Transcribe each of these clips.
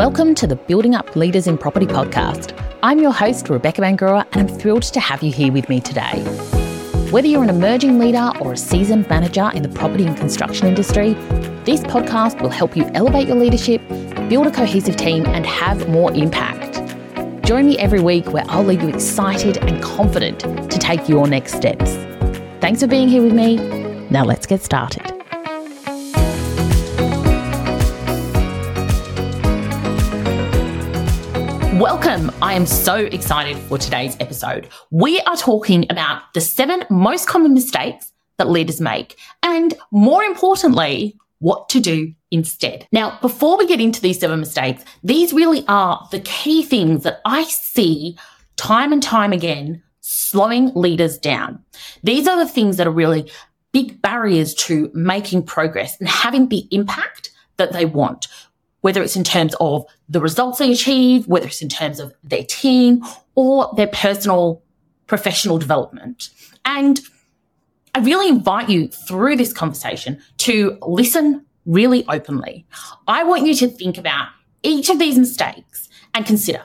Welcome to the Building Up Leaders in Property podcast. I'm your host, Rebecca Bangura, and I'm thrilled to have you here with me today. Whether you're an emerging leader or a seasoned manager in the property and construction industry, this podcast will help you elevate your leadership, build a cohesive team, and have more impact. Join me every week where I'll leave you excited and confident to take your next steps. Thanks for being here with me. Now let's get started. Welcome. I am so excited for today's episode. We are talking about the seven most common mistakes that leaders make, and more importantly, what to do instead. Now, before we get into these seven mistakes, these really are the key things that I see time and time again slowing leaders down. These are the things that are really big barriers to making progress and having the impact that they want whether it's in terms of the results they achieve, whether it's in terms of their team or their personal professional development. And I really invite you through this conversation to listen really openly. I want you to think about each of these mistakes and consider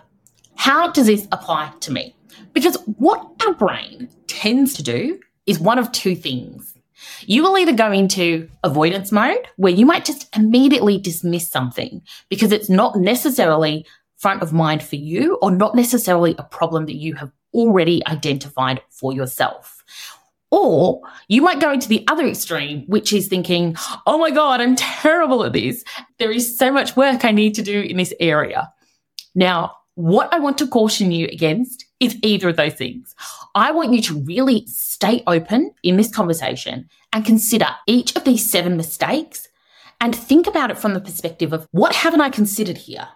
how does this apply to me? Because what our brain tends to do is one of two things. You will either go into avoidance mode where you might just immediately dismiss something because it's not necessarily front of mind for you or not necessarily a problem that you have already identified for yourself. Or you might go into the other extreme, which is thinking, oh my God, I'm terrible at this. There is so much work I need to do in this area. Now, what I want to caution you against is either of those things. I want you to really stay open in this conversation and consider each of these seven mistakes and think about it from the perspective of what haven't I considered here?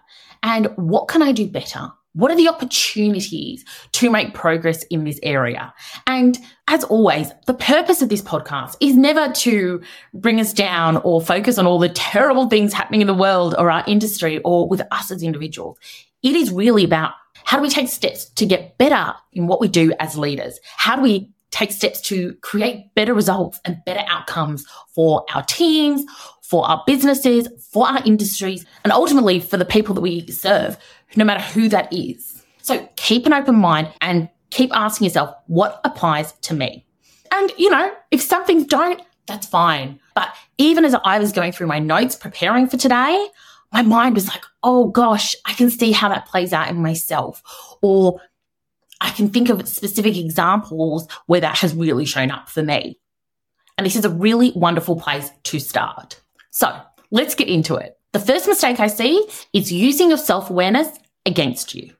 And what can I do better? What are the opportunities to make progress in this area? And as always, the purpose of this podcast is never to bring us down or focus on all the terrible things happening in the world or our industry or with us as individuals. It is really about how do we take steps to get better in what we do as leaders? How do we take steps to create better results and better outcomes for our teams, for our businesses, for our industries, and ultimately for the people that we serve, no matter who that is. So keep an open mind and keep asking yourself, what applies to me? And, you know, if some things don't, that's fine. But even as I was going through my notes preparing for today, my mind was like, oh gosh, I can see how that plays out in myself. Or I can think of specific examples where that has really shown up for me. And this is a really wonderful place to start. So let's get into it. The first mistake I see is using your self awareness against you.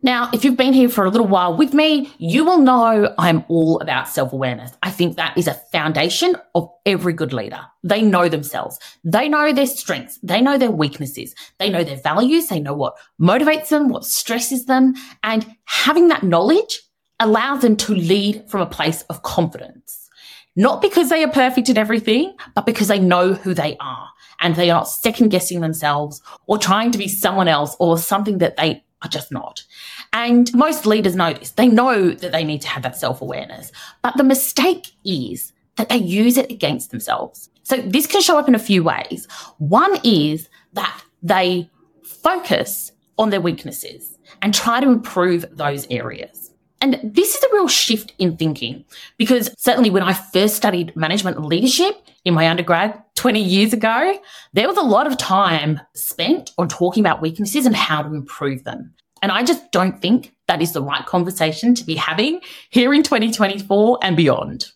Now, if you've been here for a little while with me, you will know I'm all about self awareness. I think that is a foundation of every good leader. They know themselves. They know their strengths. They know their weaknesses. They know their values. They know what motivates them, what stresses them. And having that knowledge allows them to lead from a place of confidence. Not because they are perfect at everything, but because they know who they are and they are not second guessing themselves or trying to be someone else or something that they are just not. And most leaders know this. They know that they need to have that self awareness. But the mistake is that they use it against themselves. So this can show up in a few ways. One is that they focus on their weaknesses and try to improve those areas. And this is a real shift in thinking because certainly when I first studied management and leadership in my undergrad 20 years ago, there was a lot of time spent on talking about weaknesses and how to improve them. And I just don't think that is the right conversation to be having here in 2024 and beyond.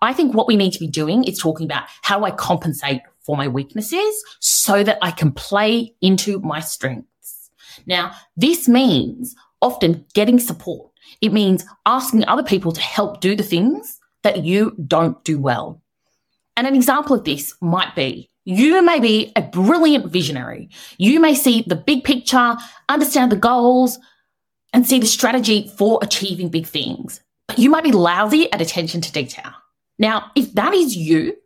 I think what we need to be doing is talking about how do I compensate for my weaknesses so that I can play into my strengths. Now, this means often getting support. It means asking other people to help do the things that you don't do well. And an example of this might be you may be a brilliant visionary. You may see the big picture, understand the goals, and see the strategy for achieving big things. But you might be lousy at attention to detail. Now, if that is you,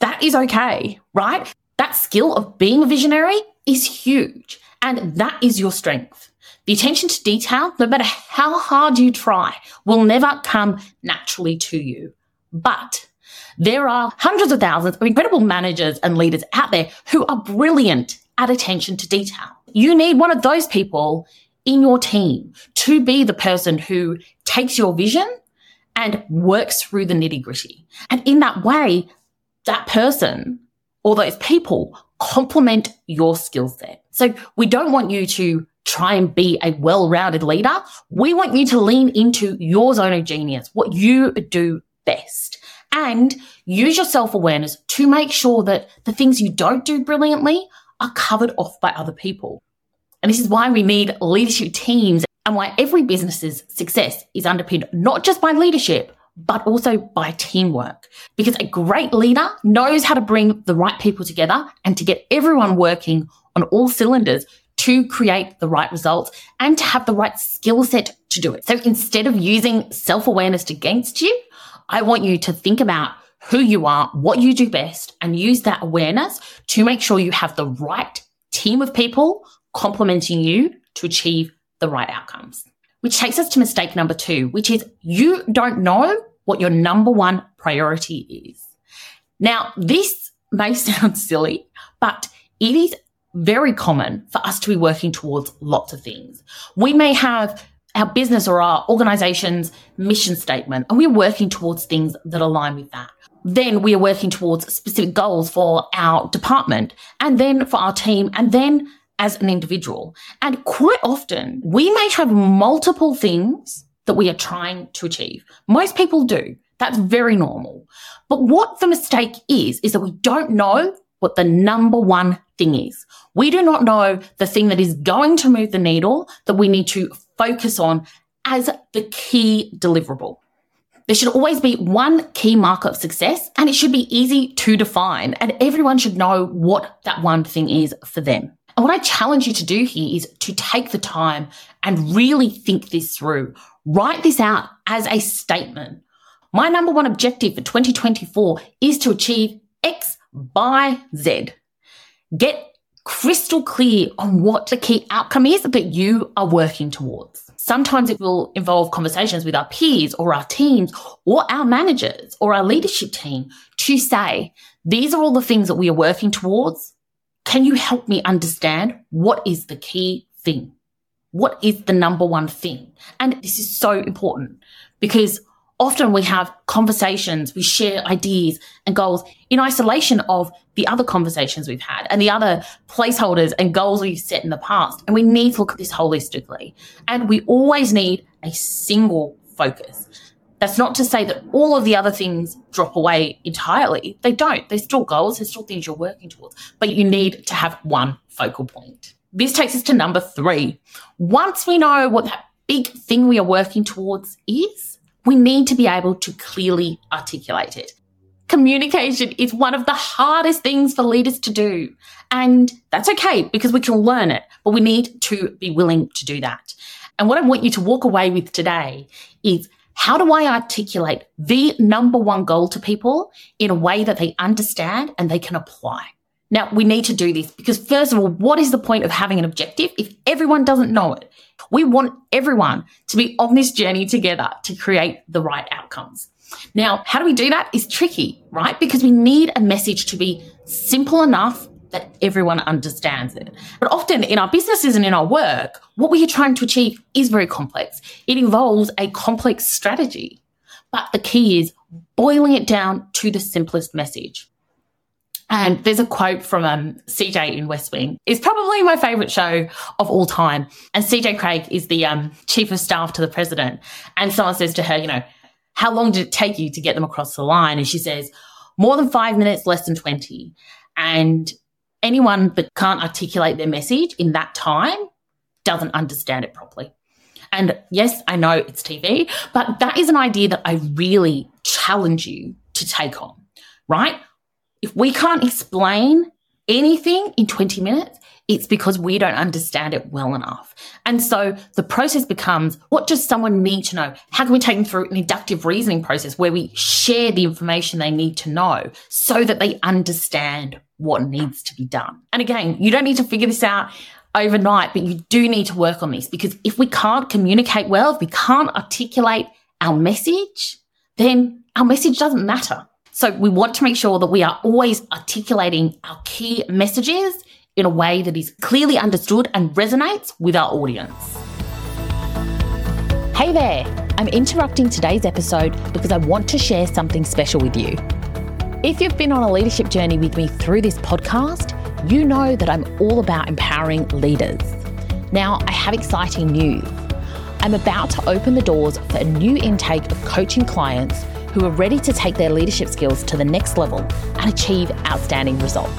that is okay, right? That skill of being a visionary is huge, and that is your strength. The attention to detail, no matter how hard you try, will never come naturally to you. But there are hundreds of thousands of incredible managers and leaders out there who are brilliant at attention to detail. You need one of those people in your team to be the person who takes your vision and works through the nitty gritty. And in that way, that person or those people complement your skill set. So we don't want you to try and be a well-rounded leader. We want you to lean into your zone of genius, what you do best and use your self-awareness to make sure that the things you don't do brilliantly are covered off by other people. And this is why we need leadership teams and why every business's success is underpinned not just by leadership, but also by teamwork. Because a great leader knows how to bring the right people together and to get everyone working on all cylinders to create the right results and to have the right skill set to do it. So instead of using self awareness against you, I want you to think about who you are, what you do best, and use that awareness to make sure you have the right team of people complementing you to achieve the right outcomes. Which takes us to mistake number two, which is you don't know what your number one priority is. Now, this may sound silly, but it is very common for us to be working towards lots of things. We may have our business or our organization's mission statement, and we're working towards things that align with that. Then we are working towards specific goals for our department and then for our team and then as an individual. And quite often we may have multiple things that we are trying to achieve. Most people do. That's very normal. But what the mistake is, is that we don't know what the number one thing is. We do not know the thing that is going to move the needle that we need to focus on as the key deliverable. There should always be one key marker of success and it should be easy to define and everyone should know what that one thing is for them. And what I challenge you to do here is to take the time and really think this through. Write this out as a statement. My number one objective for 2024 is to achieve X by Z. Get crystal clear on what the key outcome is that you are working towards. Sometimes it will involve conversations with our peers or our teams or our managers or our leadership team to say, these are all the things that we are working towards. Can you help me understand what is the key thing? What is the number one thing? And this is so important because often we have conversations, we share ideas and goals in isolation of the other conversations we've had and the other placeholders and goals we've set in the past. And we need to look at this holistically. And we always need a single focus. That's not to say that all of the other things drop away entirely. They don't. They're still goals. They're still things you're working towards, but you need to have one focal point. This takes us to number three. Once we know what that big thing we are working towards is, we need to be able to clearly articulate it. Communication is one of the hardest things for leaders to do. And that's okay because we can learn it, but we need to be willing to do that. And what I want you to walk away with today is how do I articulate the number one goal to people in a way that they understand and they can apply? Now, we need to do this because, first of all, what is the point of having an objective if everyone doesn't know it? We want everyone to be on this journey together to create the right outcomes. Now, how do we do that is tricky, right? Because we need a message to be simple enough that everyone understands it. But often in our businesses and in our work, what we are trying to achieve is very complex. It involves a complex strategy. But the key is boiling it down to the simplest message. And there's a quote from um, CJ in West Wing. It's probably my favorite show of all time. And CJ Craig is the um, chief of staff to the president. And someone says to her, you know, how long did it take you to get them across the line? And she says, more than five minutes, less than 20. And anyone that can't articulate their message in that time doesn't understand it properly. And yes, I know it's TV, but that is an idea that I really challenge you to take on, right? If we can't explain anything in 20 minutes, it's because we don't understand it well enough. And so the process becomes what does someone need to know? How can we take them through an inductive reasoning process where we share the information they need to know so that they understand what needs to be done? And again, you don't need to figure this out overnight, but you do need to work on this because if we can't communicate well, if we can't articulate our message, then our message doesn't matter. So we want to make sure that we are always articulating our key messages in a way that is clearly understood and resonates with our audience. Hey there, I'm interrupting today's episode because I want to share something special with you. If you've been on a leadership journey with me through this podcast, you know that I'm all about empowering leaders. Now, I have exciting news. I'm about to open the doors for a new intake of coaching clients who are ready to take their leadership skills to the next level and achieve outstanding results.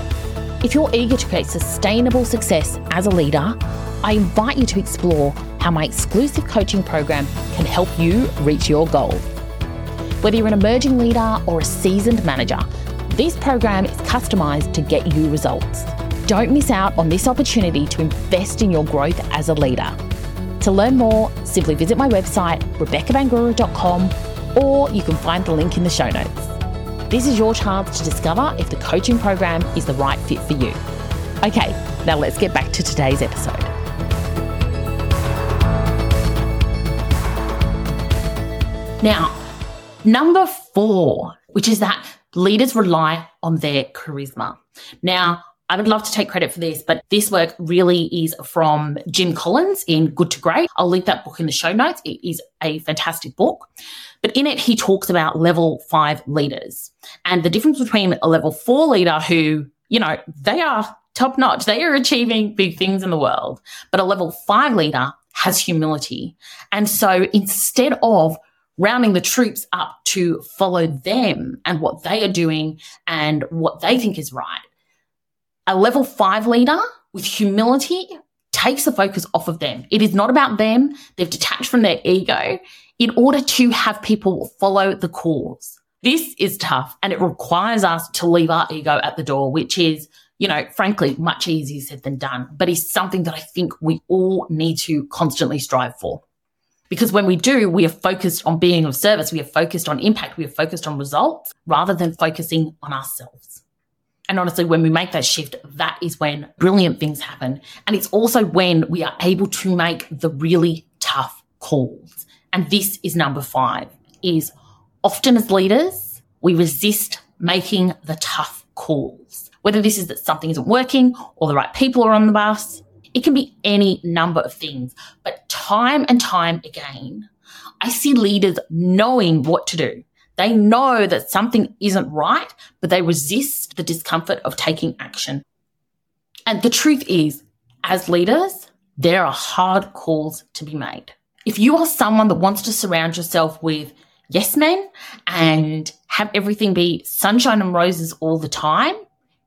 If you're eager to create sustainable success as a leader, I invite you to explore how my exclusive coaching program can help you reach your goals. Whether you're an emerging leader or a seasoned manager, this program is customized to get you results. Don't miss out on this opportunity to invest in your growth as a leader. To learn more, simply visit my website, rebeccabangura.com, or you can find the link in the show notes. This is your chance to discover if the coaching program is the right fit for you. Okay, now let's get back to today's episode. Now, number four, which is that leaders rely on their charisma. Now, I would love to take credit for this, but this work really is from Jim Collins in Good to Great. I'll link that book in the show notes. It is a fantastic book. But in it, he talks about level five leaders and the difference between a level four leader who, you know, they are top notch. They are achieving big things in the world. But a level five leader has humility. And so instead of rounding the troops up to follow them and what they are doing and what they think is right, a level five leader with humility takes the focus off of them. It is not about them. They've detached from their ego in order to have people follow the cause. This is tough and it requires us to leave our ego at the door, which is, you know, frankly, much easier said than done, but it's something that I think we all need to constantly strive for. Because when we do, we are focused on being of service. We are focused on impact. We are focused on results rather than focusing on ourselves. And honestly, when we make that shift, that is when brilliant things happen. And it's also when we are able to make the really tough calls. And this is number five is often as leaders, we resist making the tough calls. Whether this is that something isn't working or the right people are on the bus, it can be any number of things. But time and time again, I see leaders knowing what to do. They know that something isn't right, but they resist the discomfort of taking action. And the truth is, as leaders, there are hard calls to be made. If you are someone that wants to surround yourself with yes men and have everything be sunshine and roses all the time,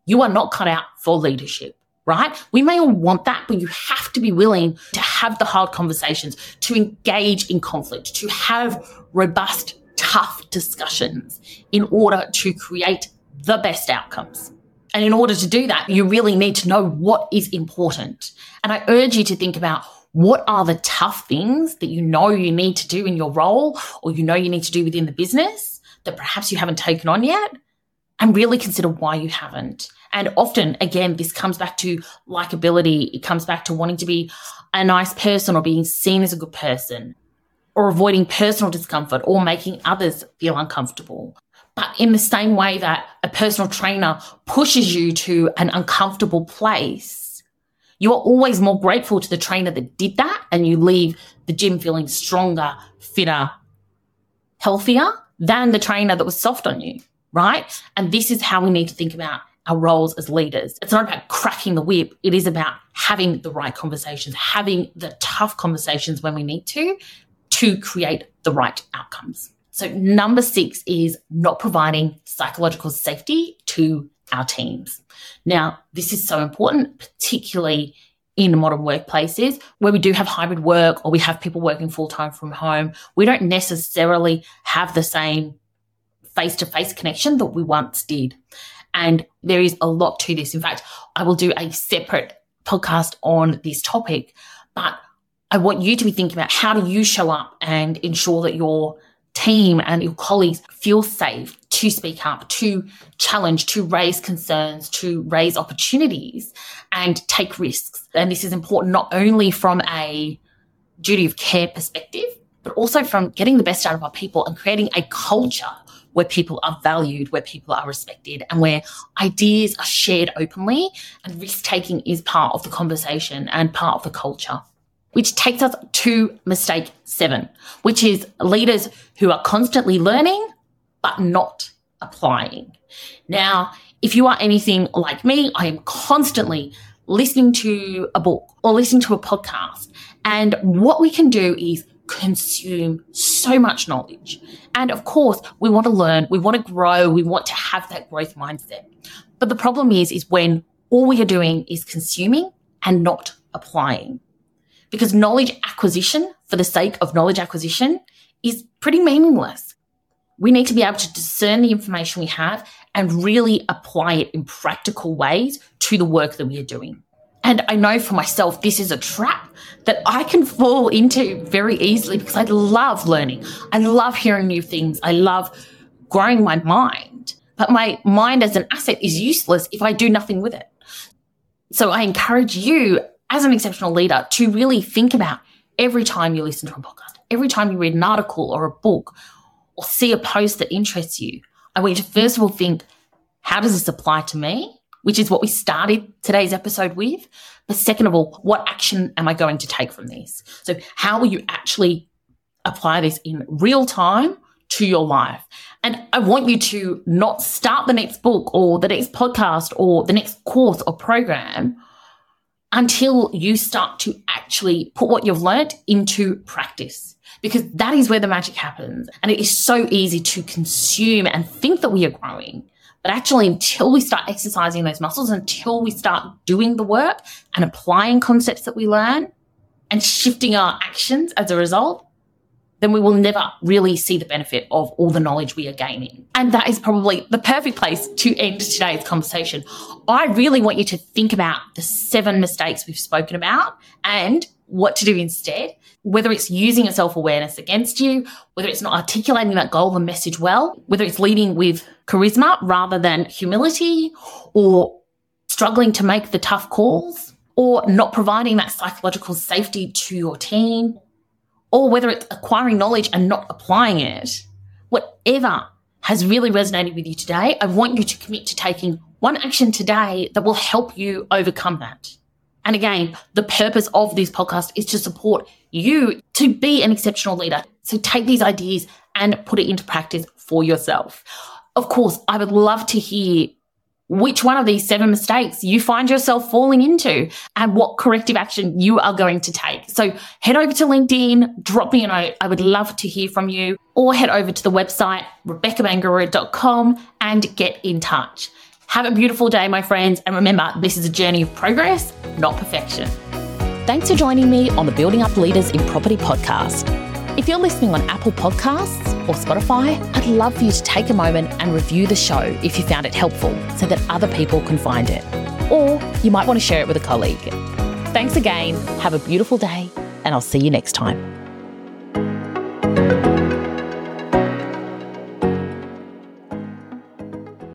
you are not cut out for leadership, right? We may all want that, but you have to be willing to have the hard conversations, to engage in conflict, to have robust, tough discussions in order to create the best outcomes. And in order to do that, you really need to know what is important. And I urge you to think about what are the tough things that you know you need to do in your role or you know you need to do within the business that perhaps you haven't taken on yet? And really consider why you haven't. And often, again, this comes back to likability. It comes back to wanting to be a nice person or being seen as a good person or avoiding personal discomfort or making others feel uncomfortable. But in the same way that a personal trainer pushes you to an uncomfortable place, you are always more grateful to the trainer that did that and you leave the gym feeling stronger, fitter, healthier than the trainer that was soft on you, right? And this is how we need to think about our roles as leaders. It's not about cracking the whip. It is about having the right conversations, having the tough conversations when we need to, to create the right outcomes. So number six is not providing psychological safety to our teams. Now, this is so important, particularly in modern workplaces where we do have hybrid work or we have people working full time from home. We don't necessarily have the same face to face connection that we once did. And there is a lot to this. In fact, I will do a separate podcast on this topic, but I want you to be thinking about how do you show up and ensure that your team and your colleagues feel safe to speak up, to challenge, to raise concerns, to raise opportunities and take risks. And this is important not only from a duty of care perspective, but also from getting the best out of our people and creating a culture where people are valued, where people are respected, and where ideas are shared openly and risk taking is part of the conversation and part of the culture. Which takes us to mistake seven, which is leaders who are constantly learning but not applying. Now, if you are anything like me, I am constantly listening to a book or listening to a podcast. And what we can do is consume so much knowledge. And of course, we want to learn, we want to grow, we want to have that growth mindset. But the problem is, is when all we are doing is consuming and not applying. Because knowledge acquisition for the sake of knowledge acquisition is pretty meaningless. We need to be able to discern the information we have and really apply it in practical ways to the work that we are doing. And I know for myself, this is a trap that I can fall into very easily because I love learning. I love hearing new things. I love growing my mind. But my mind as an asset is useless if I do nothing with it. So I encourage you as an exceptional leader to really think about every time you listen to a podcast, every time you read an article or a book or see a post that interests you. I want you to first of all think, how does this apply to me? which is what we started today's episode with. But second of all, what action am I going to take from this? So how will you actually apply this in real time to your life? And I want you to not start the next book or the next podcast or the next course or program until you start to actually put what you've learned into practice. Because that is where the magic happens. And it is so easy to consume and think that we are growing but actually, until we start exercising those muscles, until we start doing the work and applying concepts that we learn and shifting our actions as a result, then we will never really see the benefit of all the knowledge we are gaining. And that is probably the perfect place to end today's conversation. I really want you to think about the seven mistakes we've spoken about and what to do instead, whether it's using a self awareness against you, whether it's not articulating that goal and message well, whether it's leading with charisma rather than humility, or struggling to make the tough calls, or not providing that psychological safety to your team, or whether it's acquiring knowledge and not applying it, whatever has really resonated with you today, I want you to commit to taking one action today that will help you overcome that. And again, the purpose of this podcast is to support you to be an exceptional leader. So take these ideas and put it into practice for yourself. Of course, I would love to hear which one of these seven mistakes you find yourself falling into and what corrective action you are going to take. So head over to LinkedIn, drop me a note. I would love to hear from you or head over to the website, rebeccabangura.com and get in touch. Have a beautiful day, my friends. And remember, this is a journey of progress, not perfection. Thanks for joining me on the Building Up Leaders in Property podcast. If you're listening on Apple Podcasts or Spotify, I'd love for you to take a moment and review the show if you found it helpful so that other people can find it. Or you might want to share it with a colleague. Thanks again. Have a beautiful day, and I'll see you next time.